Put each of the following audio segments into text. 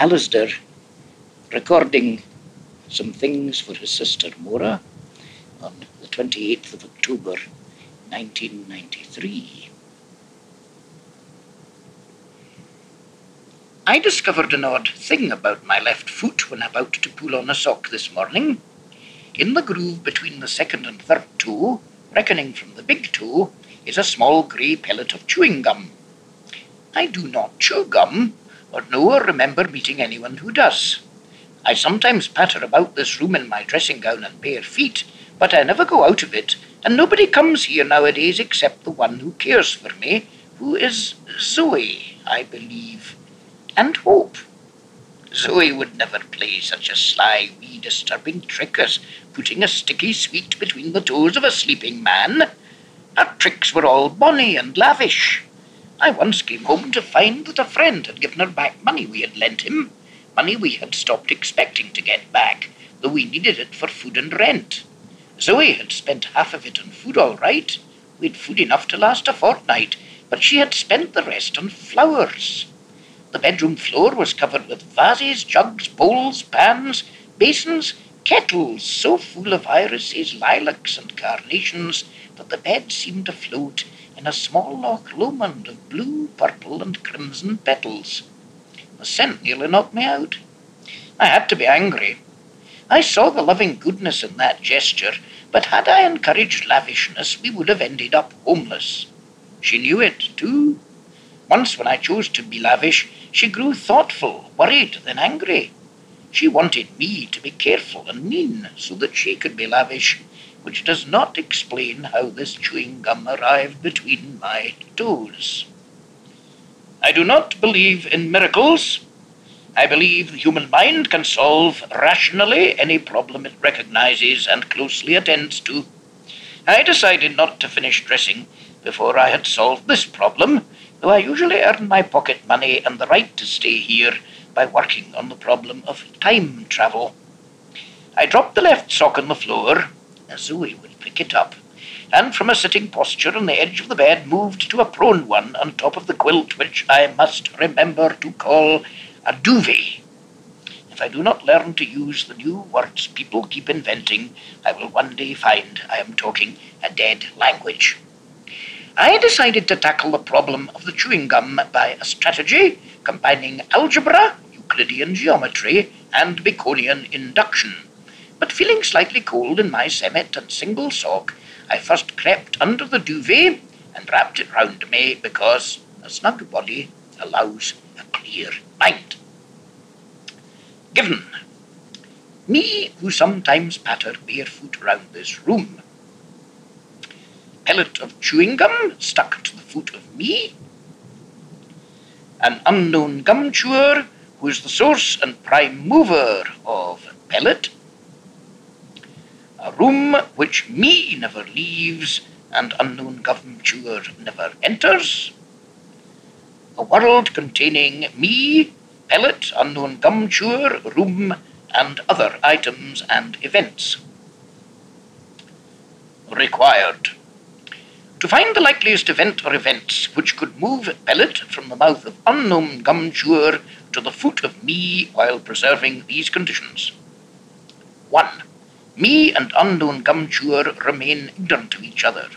Alasdair recording some things for his sister Mora on the 28th of October 1993. I discovered an odd thing about my left foot when about to pull on a sock this morning. In the groove between the second and third toe, reckoning from the big toe, is a small grey pellet of chewing gum. I do not chew gum, or know or remember meeting anyone who does. I sometimes patter about this room in my dressing gown and bare feet, but I never go out of it, and nobody comes here nowadays except the one who cares for me, who is Zoe, I believe, and Hope. Zoe would never play such a sly, wee, disturbing trick as putting a sticky sweet between the toes of a sleeping man. Her tricks were all bonny and lavish. I once came home to find that a friend had given her back money we had lent him, money we had stopped expecting to get back, though we needed it for food and rent. Zoe had spent half of it on food all right. We'd food enough to last a fortnight, but she had spent the rest on flowers. The bedroom floor was covered with vases, jugs, bowls, pans, basins, kettles so full of irises, lilacs, and carnations that the bed seemed to float in a small Loch Lomond of blue, purple, and crimson petals. The scent nearly knocked me out. I had to be angry. I saw the loving goodness in that gesture, but had I encouraged lavishness, we would have ended up homeless. She knew it, too. Once, when I chose to be lavish, she grew thoughtful, worried, then angry. She wanted me to be careful and mean so that she could be lavish, which does not explain how this chewing gum arrived between my toes. I do not believe in miracles. I believe the human mind can solve rationally any problem it recognizes and closely attends to. I decided not to finish dressing before I had solved this problem, though I usually earn my pocket money and the right to stay here by working on the problem of time travel. I dropped the left sock on the floor Zoe would pick it up, and from a sitting posture on the edge of the bed moved to a prone one on top of the quilt, which I must remember to call a duvet. If I do not learn to use the new words people keep inventing, I will one day find I am talking a dead language. I decided to tackle the problem of the chewing gum by a strategy combining algebra, Euclidean geometry, and Baconian induction but feeling slightly cold in my semmet and single sock, I first crept under the duvet and wrapped it round me because a snug body allows a clear mind. Given me, who sometimes patter barefoot round this room, pellet of chewing gum stuck to the foot of me, an unknown gum chewer who is the source and prime mover of pellet, a room which me never leaves and unknown chewer never enters. A world containing me, pellet, unknown gum chewer, room, and other items and events. Required. To find the likeliest event or events which could move pellet from the mouth of unknown gum chewer to the foot of me while preserving these conditions. 1 me and unknown gum chewer remain ignorant of each other.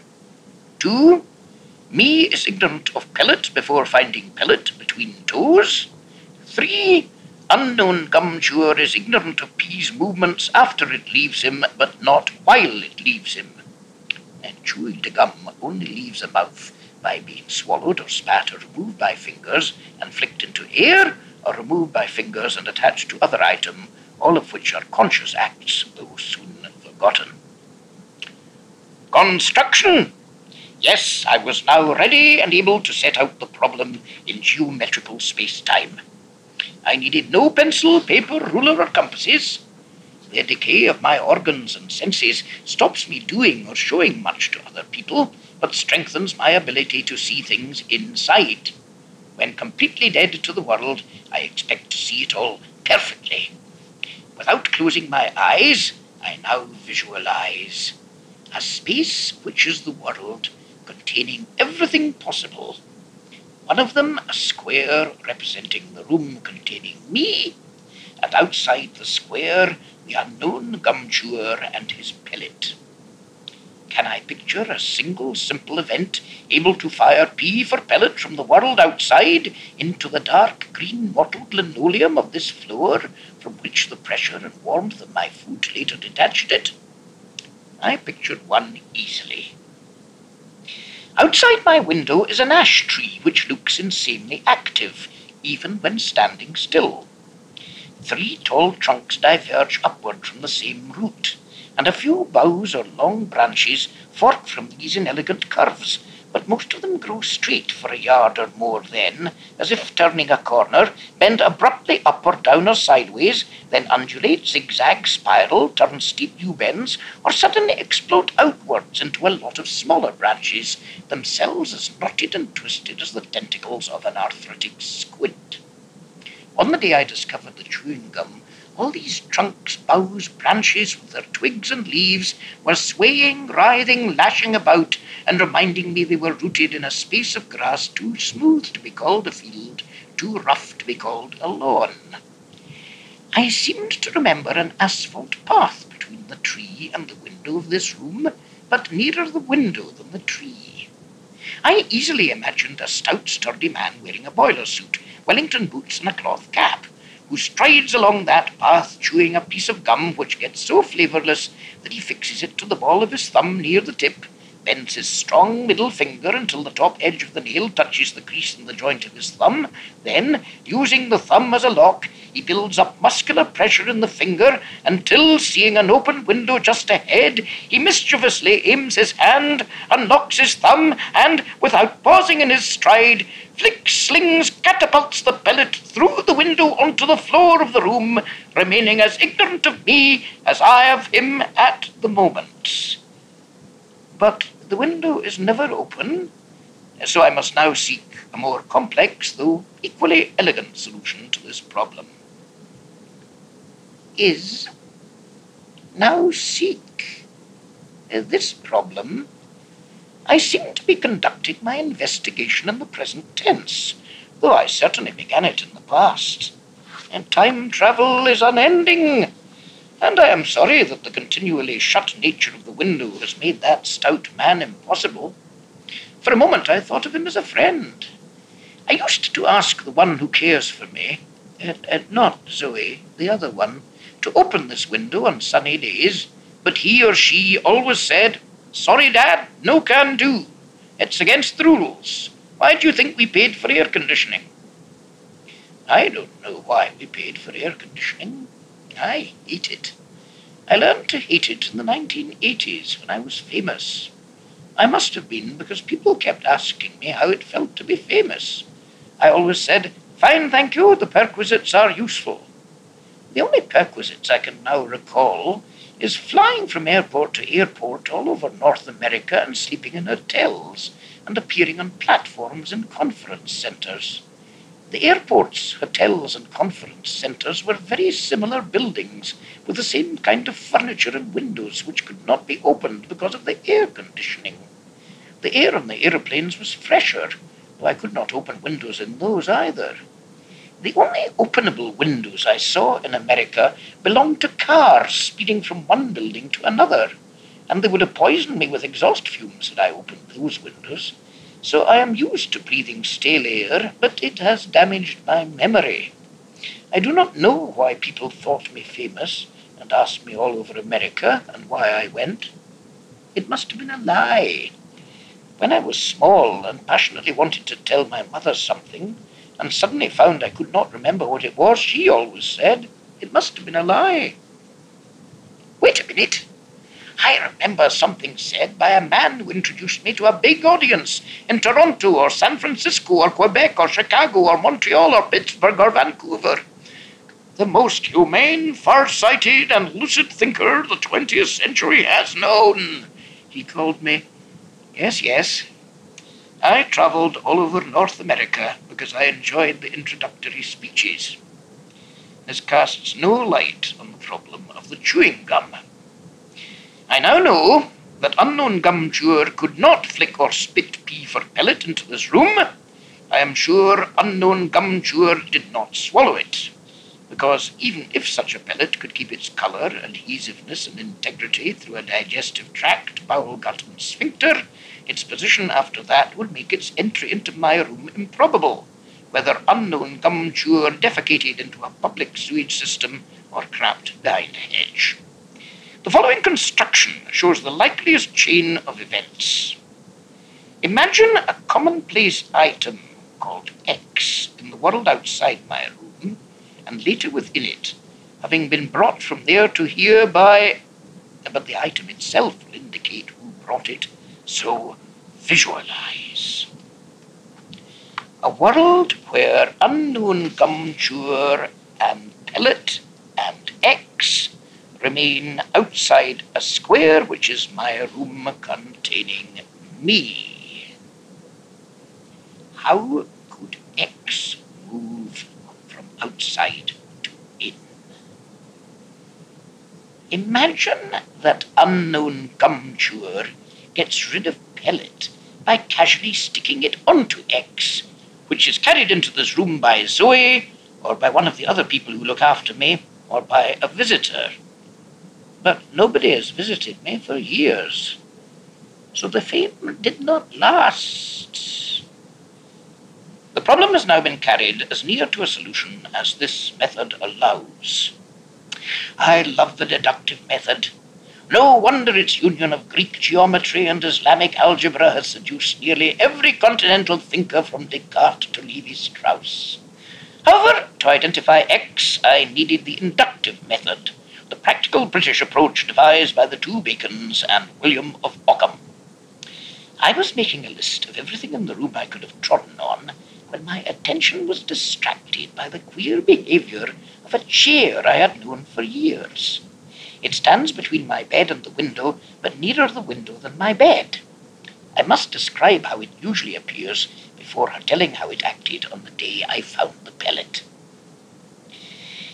Two, me is ignorant of pellet before finding pellet between toes. Three, unknown gum chewer is ignorant of P's movements after it leaves him, but not while it leaves him. And chewing the gum only leaves a mouth by being swallowed or spat or removed by fingers and flicked into air, or removed by fingers and attached to other item, all of which are conscious acts, though soon. Construction! Yes, I was now ready and able to set out the problem in geometrical space-time. I needed no pencil, paper, ruler, or compasses. The decay of my organs and senses stops me doing or showing much to other people, but strengthens my ability to see things inside. When completely dead to the world, I expect to see it all perfectly. Without closing my eyes, I now visualize a space which is the world containing everything possible. One of them a square representing the room containing me, and outside the square the unknown gum chewer and his pellet. Can I picture a single simple event able to fire P for pellet from the world outside into the dark green mottled linoleum of this floor from which the pressure and warmth of my foot later detached it? I pictured one easily. Outside my window is an ash tree which looks insanely active, even when standing still. Three tall trunks diverge upward from the same root, and a few boughs or long branches fork from these in elegant curves, but most of them grow straight for a yard or more then, as if turning a corner, bend abruptly up or down or sideways, then undulate, zigzag, spiral, turn steep U-bends, or suddenly explode outwards into a lot of smaller branches, themselves as knotted and twisted as the tentacles of an arthritic squid. On the day I discovered the chewing gum, all these trunks, boughs, branches, with their twigs and leaves, were swaying, writhing, lashing about, and reminding me they were rooted in a space of grass too smooth to be called a field, too rough to be called a lawn. I seemed to remember an asphalt path between the tree and the window of this room, but nearer the window than the tree. I easily imagined a stout, sturdy man wearing a boiler suit, Wellington boots, and a cloth cap, who strides along that path chewing a piece of gum which gets so flavourless that he fixes it to the ball of his thumb near the tip, bends his strong middle finger until the top edge of the nail touches the crease in the joint of his thumb, then, using the thumb as a lock, he builds up muscular pressure in the finger until, seeing an open window just ahead, he mischievously aims his hand, unlocks his thumb, and, without pausing in his stride, flicks, slings, catapults the pellet through the window onto the floor of the room, remaining as ignorant of me as I of him at the moment. But the window is never open, so I must now seek a more complex, though equally elegant solution to this problem is now seek uh, this problem. I seem to be conducting my investigation in the present tense, though I certainly began it in the past. And time travel is unending, and I am sorry that the continually shut nature of the window has made that stout man impossible. For a moment I thought of him as a friend. I used to ask the one who cares for me, uh, uh, not Zoe, the other one, to open this window on sunny days, but he or she always said, Sorry, Dad, no can do. It's against the rules. Why do you think we paid for air conditioning? I don't know why we paid for air conditioning. I hate it. I learned to hate it in the 1980s when I was famous. I must have been because people kept asking me how it felt to be famous. I always said, Fine, thank you, the perquisites are useful. The only perquisites I can now recall is flying from airport to airport all over North America and sleeping in hotels and appearing on platforms in conference centres. The airports, hotels, and conference centres were very similar buildings with the same kind of furniture and windows which could not be opened because of the air conditioning. The air on the aeroplanes was fresher, though I could not open windows in those either. The only openable windows I saw in America belonged to cars speeding from one building to another, and they would have poisoned me with exhaust fumes had I opened those windows. So I am used to breathing stale air, but it has damaged my memory. I do not know why people thought me famous and asked me all over America and why I went. It must have been a lie. When I was small and passionately wanted to tell my mother something, and suddenly found I could not remember what it was, she always said it must have been a lie. Wait a minute. I remember something said by a man who introduced me to a big audience in Toronto or San Francisco or Quebec or Chicago or Montreal or Pittsburgh or Vancouver. The most humane, far-sighted, and lucid thinker the 20th century has known, he called me. Yes, yes, I travelled all over North America because I enjoyed the introductory speeches. This casts no light on the problem of the chewing gum. I now know that unknown gum chewer could not flick or spit P for pellet into this room. I am sure unknown gum chewer did not swallow it, because even if such a pellet could keep its colour, adhesiveness, and integrity through a digestive tract, bowel, gut, and sphincter, its position after that would make its entry into my room improbable, whether unknown gum chewer defecated into a public sewage system or crapped behind a hedge. The following construction shows the likeliest chain of events. Imagine a commonplace item called X in the world outside my room, and later within it, having been brought from there to here by. But the item itself will indicate who brought it, so visualize. A world where unknown gum and pellet and X remain outside a square which is my room containing me. How could X move from outside to in? Imagine that unknown gum chewer gets rid of pellet by casually sticking it onto X, which is carried into this room by Zoe, or by one of the other people who look after me, or by a visitor. But nobody has visited me for years, so the fame did not last. The problem has now been carried as near to a solution as this method allows. I love the deductive method. No wonder its union of Greek geometry and Islamic algebra has seduced nearly every continental thinker from Descartes to Levi Strauss. However, to identify X, I needed the inductive method, the practical British approach devised by the two Bacons and William of Ockham. I was making a list of everything in the room I could have trodden on when my attention was distracted by the queer behavior of a chair I had known for years. It stands between my bed and the window, but nearer the window than my bed. I must describe how it usually appears before telling how it acted on the day I found the pellet.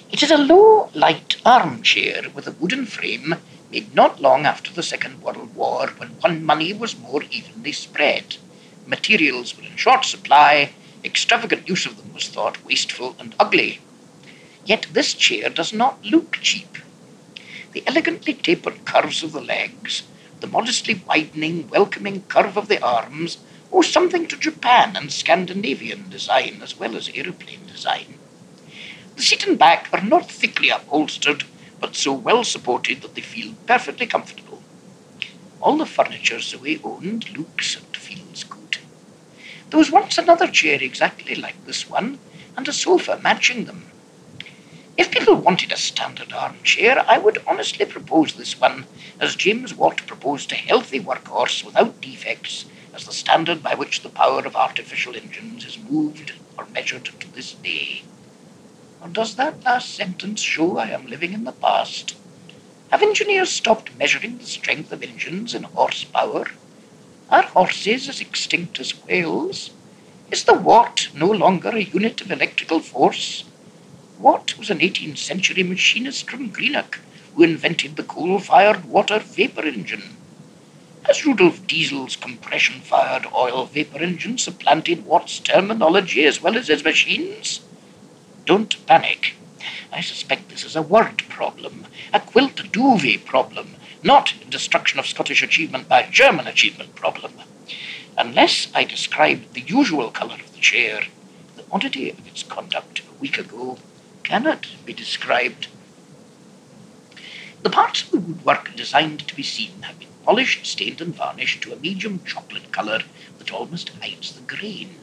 It is a low, light armchair with a wooden frame made not long after the Second World War when one money was more evenly spread. Materials were in short supply, Extravagant use of them was thought wasteful and ugly. Yet this chair does not look cheap. The elegantly tapered curves of the legs, the modestly widening, welcoming curve of the arms, owe something to Japan and Scandinavian design as well as aeroplane design. The seat and back are not thickly upholstered, but so well supported that they feel perfectly comfortable. All the furniture Zoe owned looks and feels good. There was once another chair exactly like this one, and a sofa matching them. If people wanted a standard armchair, I would honestly propose this one, as James Watt proposed a healthy workhorse without defects as the standard by which the power of artificial engines is moved or measured to this day. Or does that last sentence show I am living in the past? Have engineers stopped measuring the strength of engines in horsepower? Are horses as extinct as whales? Is the watt no longer a unit of electrical force? Watt was an 18th century machinist from Greenock who invented the coal fired water vapor engine. Has Rudolf Diesel's compression fired oil vapor engine supplanted Watt's terminology as well as his machines? Don't panic. I suspect this is a word problem, a quilt duvet problem, not destruction of Scottish achievement by German achievement problem. Unless I describe the usual colour of the chair, the oddity of its conduct a week ago cannot be described. The parts of the woodwork designed to be seen have been polished, stained, and varnished to a medium chocolate colour that almost hides the grain.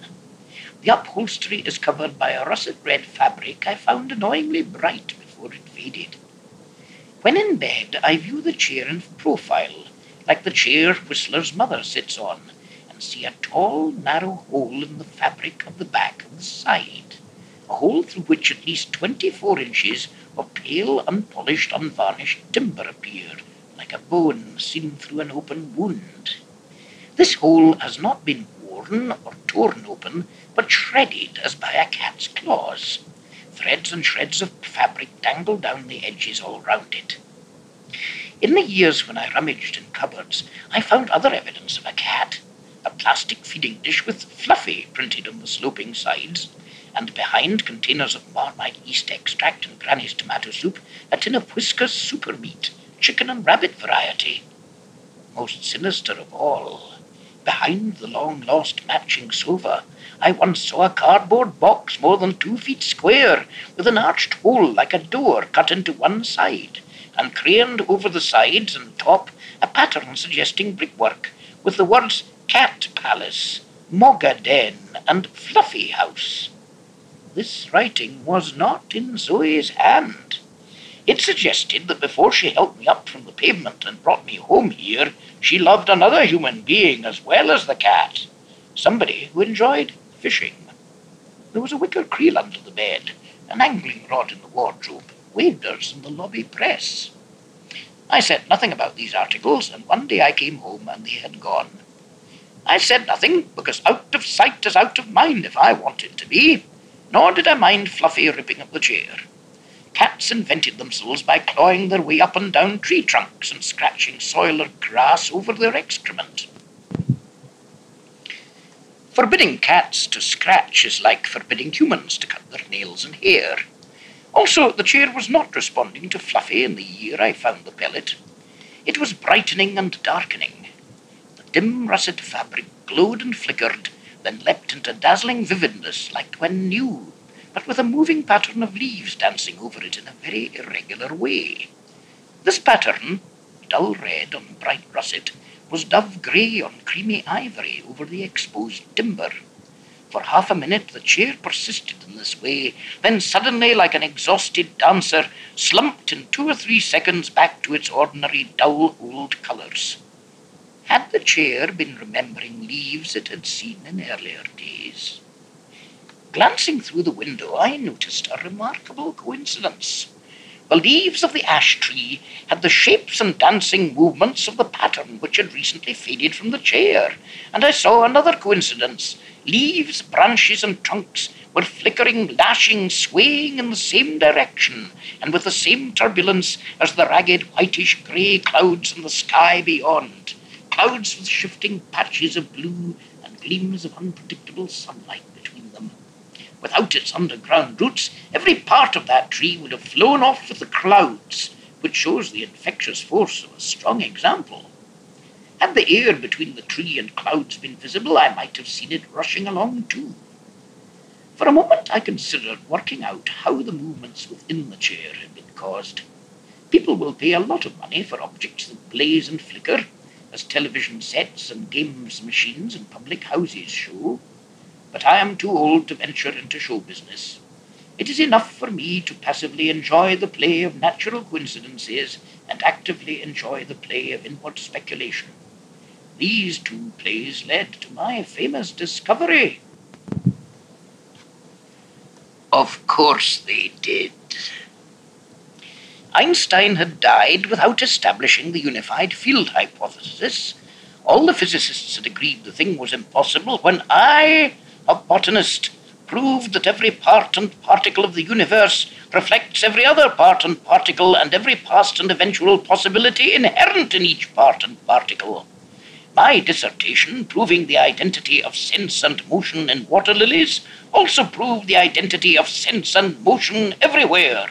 The upholstery is covered by a russet red fabric I found annoyingly bright before it faded. When in bed, I view the chair in profile, like the chair Whistler's mother sits on, and see a tall, narrow hole in the fabric of the back and the side, a hole through which at least twenty-four inches of pale, unpolished, unvarnished timber appear, like a bone seen through an open wound. This hole has not been worn or torn open, but shredded as by a cat's claws. Threads and shreds of fabric dangle down the edges all round it. In the years when I rummaged in cupboards, I found other evidence of a cat. a plastic feeding dish with Fluffy printed on the sloping sides, and behind containers of Marmite yeast extract and Granny's tomato soup, a tin of Whiskas super meat, chicken and rabbit variety. Most sinister of all, behind the long lost matching sofa, I once saw a cardboard box more than two feet square, with an arched hole like a door cut into one side, and craned over the sides and top a pattern suggesting brickwork, with the words Cat Palace, Mogga Den, and Fluffy House. This writing was not in Zoe's hand. It suggested that before she helped me up from the pavement and brought me home here, she loved another human being as well as the cat, somebody who enjoyed fishing. There was a wicker creel under the bed, an angling rod in the wardrobe, waders in the lobby press. I said nothing about these articles, and one day I came home and they had gone. I said nothing, because out of sight is out of mind if I wanted to be, nor did I mind Fluffy ripping up the chair. Cats invented themselves by clawing their way up and down tree trunks and scratching soil or grass over their excrement. Forbidding cats to scratch is like forbidding humans to cut their nails and hair. Also, the chair was not responding to Fluffy in the year I found the pellet. It was brightening and darkening. The dim russet fabric glowed and flickered, then leapt into dazzling vividness like when new but with a moving pattern of leaves dancing over it in a very irregular way. This pattern, dull red on bright russet, was dove grey on creamy ivory over the exposed timber. For half a minute the chair persisted in this way, then suddenly, like an exhausted dancer, slumped in two or three seconds back to its ordinary dull old colours. Had the chair been remembering leaves it had seen in earlier days? Glancing through the window, I noticed a remarkable coincidence. The leaves of the ash tree had the shapes and dancing movements of the pattern which had recently faded from the chair, and I saw another coincidence. Leaves, branches, and trunks were flickering, lashing, swaying in the same direction, and with the same turbulence as the ragged whitish grey clouds in the sky beyond. Clouds with shifting patches of blue and gleams of unpredictable sunlight without its underground roots, every part of that tree would have flown off with the clouds, which shows the infectious force of a strong example. Had the air between the tree and clouds been visible, I might have seen it rushing along too. For a moment I considered working out how the movements within the chair had been caused. People will pay a lot of money for objects that blaze and flicker, as television sets and games machines in public houses show but I am too old to venture into show business. It is enough for me to passively enjoy the play of natural coincidences and actively enjoy the play of inward speculation. These two plays led to my famous discovery. Of course they did. Einstein had died without establishing the unified field hypothesis. All the physicists had agreed the thing was impossible when I a botanist, proved that every part and particle of the universe reflects every other part and particle and every past and eventual possibility inherent in each part and particle. My dissertation, proving the identity of sense and motion in water lilies, also proved the identity of sense and motion everywhere.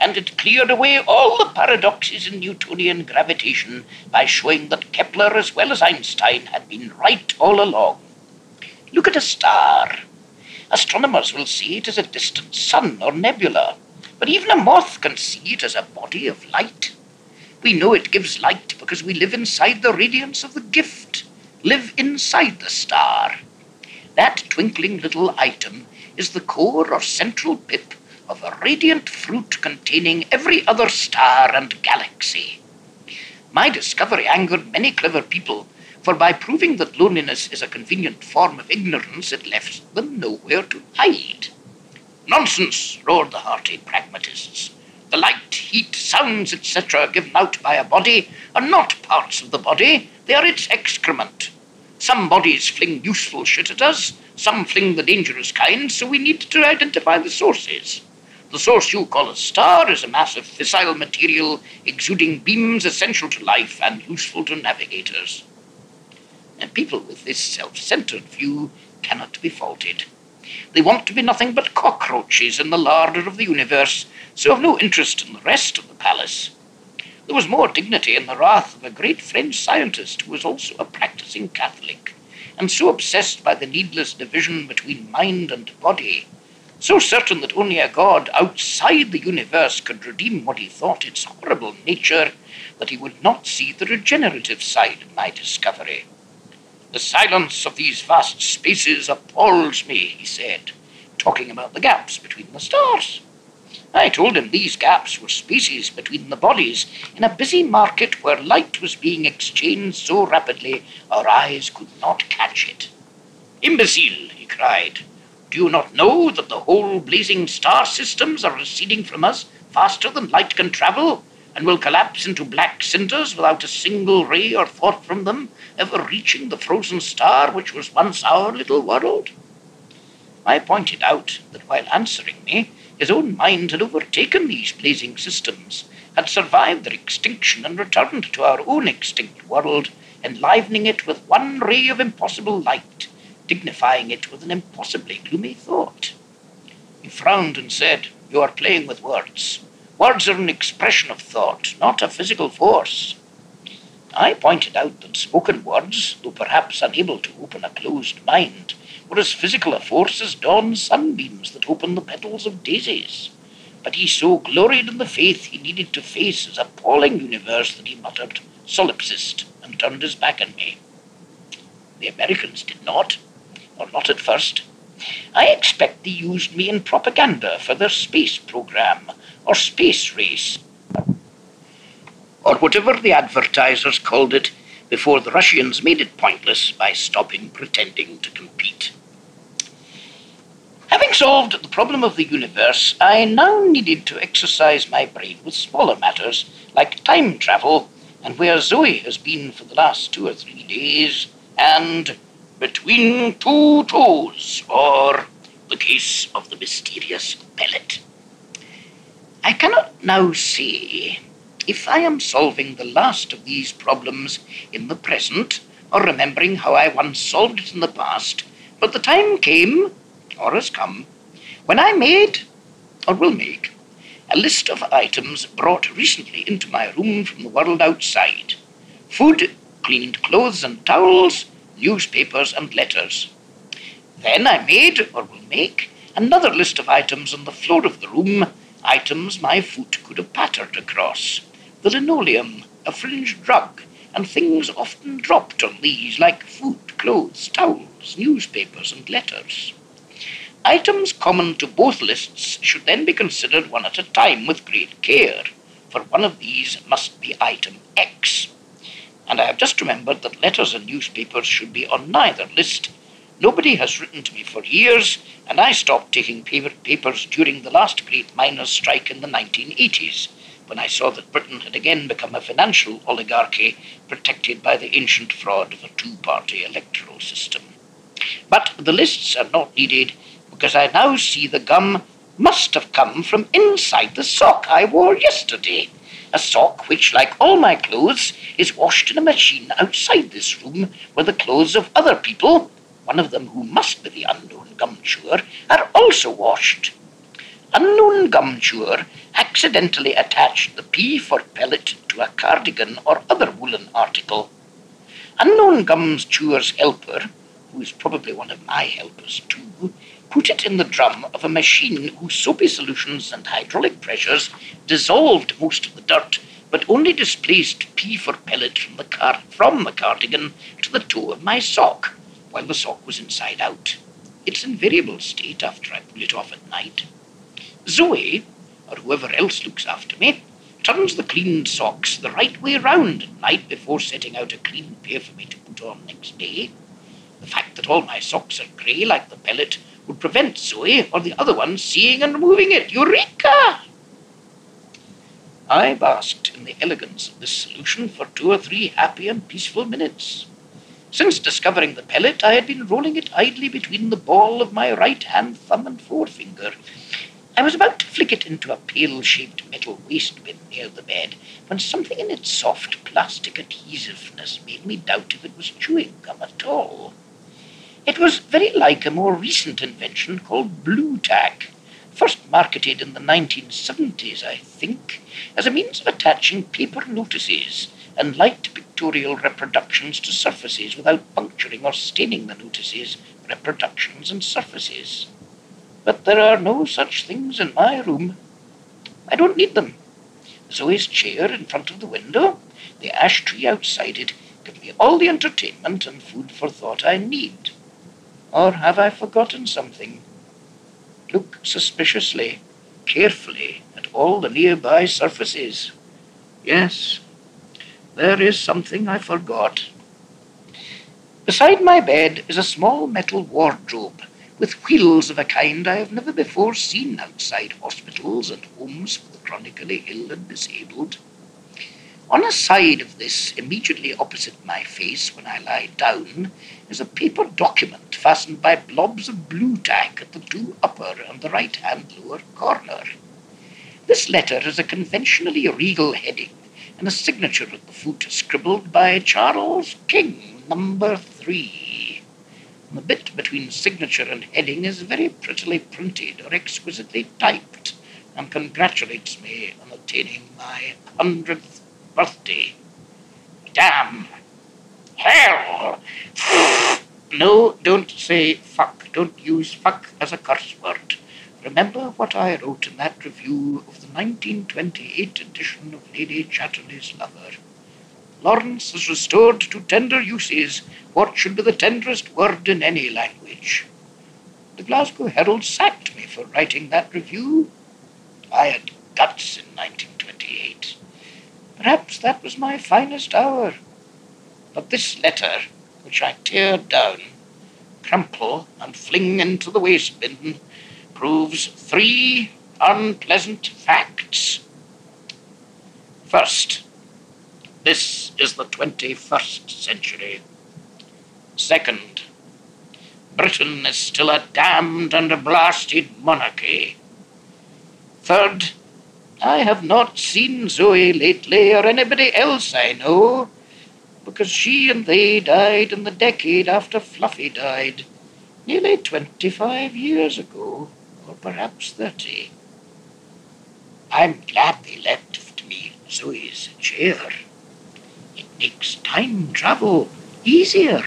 And it cleared away all the paradoxes in Newtonian gravitation by showing that Kepler as well as Einstein had been right all along. Look at a star. Astronomers will see it as a distant sun or nebula, but even a moth can see it as a body of light. We know it gives light because we live inside the radiance of the gift, live inside the star. That twinkling little item is the core or central pip of a radiant fruit containing every other star and galaxy. My discovery angered many clever people for by proving that loneliness is a convenient form of ignorance, it left them nowhere to hide. Nonsense, roared the hearty pragmatists. The light, heat, sounds, etc., given out by a body are not parts of the body, they are its excrement. Some bodies fling useful shit at us, some fling the dangerous kind, so we need to identify the sources. The source you call a star is a mass of fissile material exuding beams essential to life and useful to navigators. And people with this self-centered view cannot be faulted. They want to be nothing but cockroaches in the larder of the universe, so have no interest in the rest of the palace. There was more dignity in the wrath of a great French scientist who was also a practicing Catholic, and so obsessed by the needless division between mind and body, so certain that only a God outside the universe could redeem what he thought its horrible nature, that he would not see the regenerative side of my discovery. The silence of these vast spaces appalls me, he said, talking about the gaps between the stars. I told him these gaps were spaces between the bodies in a busy market where light was being exchanged so rapidly our eyes could not catch it. Imbecile, he cried, do you not know that the whole blazing star systems are receding from us faster than light can travel, and will collapse into black cinders without a single ray or thought from them ever reaching the frozen star which was once our little world? I pointed out that while answering me, his own mind had overtaken these blazing systems, had survived their extinction and returned to our own extinct world, enlivening it with one ray of impossible light, dignifying it with an impossibly gloomy thought. He frowned and said, You are playing with words. Words are an expression of thought, not a physical force. I pointed out that spoken words, though perhaps unable to open a closed mind, were as physical a force as dawn sunbeams that open the petals of daisies. But he so gloried in the faith he needed to face his appalling universe that he muttered, solipsist, and turned his back on me. The Americans did not, or not at first. I expect they used me in propaganda for their space program, or space race, or whatever the advertisers called it before the Russians made it pointless by stopping pretending to compete. Having solved the problem of the universe, I now needed to exercise my brain with smaller matters like time travel and where Zoe has been for the last two or three days, and between two toes, or the case of the mysterious pellet. I cannot now say if I am solving the last of these problems in the present, or remembering how I once solved it in the past, but the time came, or has come, when I made, or will make, a list of items brought recently into my room from the world outside food, cleaned clothes and towels, newspapers and letters. Then I made, or will make, another list of items on the floor of the room items my foot could have pattered across. The linoleum, a fringed rug, and things often dropped on these like food, clothes, towels, newspapers, and letters. Items common to both lists should then be considered one at a time with great care, for one of these must be item X. And I have just remembered that letters and newspapers should be on neither list, Nobody has written to me for years, and I stopped taking paper papers during the last great miners' strike in the 1980s, when I saw that Britain had again become a financial oligarchy protected by the ancient fraud of a two party electoral system. But the lists are not needed because I now see the gum must have come from inside the sock I wore yesterday. A sock which, like all my clothes, is washed in a machine outside this room where the clothes of other people one of them who must be the unknown gum chewer, are also washed. Unknown gum chewer accidentally attached the P for pellet to a cardigan or other woolen article. Unknown gum chewer's helper, who is probably one of my helpers too, put it in the drum of a machine whose soapy solutions and hydraulic pressures dissolved most of the dirt, but only displaced P for pellet from the, car- from the cardigan to the toe of my sock while the sock was inside out. Its invariable state after I pull it off at night. Zoe, or whoever else looks after me, turns the cleaned socks the right way round at night before setting out a clean pair for me to put on next day. The fact that all my socks are grey like the pellet would prevent Zoe or the other one seeing and removing it. Eureka! I basked in the elegance of this solution for two or three happy and peaceful minutes. Since discovering the pellet, I had been rolling it idly between the ball of my right hand thumb and forefinger, I was about to flick it into a pail-shaped metal waste bin near the bed when something in its soft plastic adhesiveness made me doubt if it was chewing gum at all. It was very like a more recent invention called Blu Tack, first marketed in the 1970s, I think, as a means of attaching paper notices and light pictorial reproductions to surfaces without puncturing or staining the notices, reproductions, and surfaces. But there are no such things in my room. I don't need them. Zoe's chair in front of the window, the ash tree outside it, give me all the entertainment and food for thought I need. Or have I forgotten something? Look suspiciously, carefully at all the nearby surfaces. Yes, there is something I forgot. Beside my bed is a small metal wardrobe with wheels of a kind I have never before seen outside hospitals and homes for the chronically ill and disabled. On a side of this, immediately opposite my face when I lie down, is a paper document fastened by blobs of Blu Tack at the two upper and the right hand lower corner. This letter has a conventionally regal heading and a signature at the foot scribbled by Charles King, number three. The bit between signature and heading is very prettily printed or exquisitely typed and congratulates me on attaining my hundredth birthday. Damn. Hell. no, don't say fuck. Don't use fuck as a curse word. Remember what I wrote in that review of the 1928 edition of Lady Chatterley's Lover. Lawrence has restored to tender uses what should be the tenderest word in any language. The Glasgow Herald sacked me for writing that review. I had guts in 1928. Perhaps that was my finest hour. But this letter, which I tear down, crumple, and fling into the waste bin, proves three unpleasant facts. First, this is the 21st century. Second, Britain is still a damned and a blasted monarchy. Third, I have not seen Zoe lately or anybody else I know, because she and they died in the decade after Fluffy died, nearly 25 years ago, or perhaps 30. I'm glad they left me Zoe's chair. It makes time travel easier.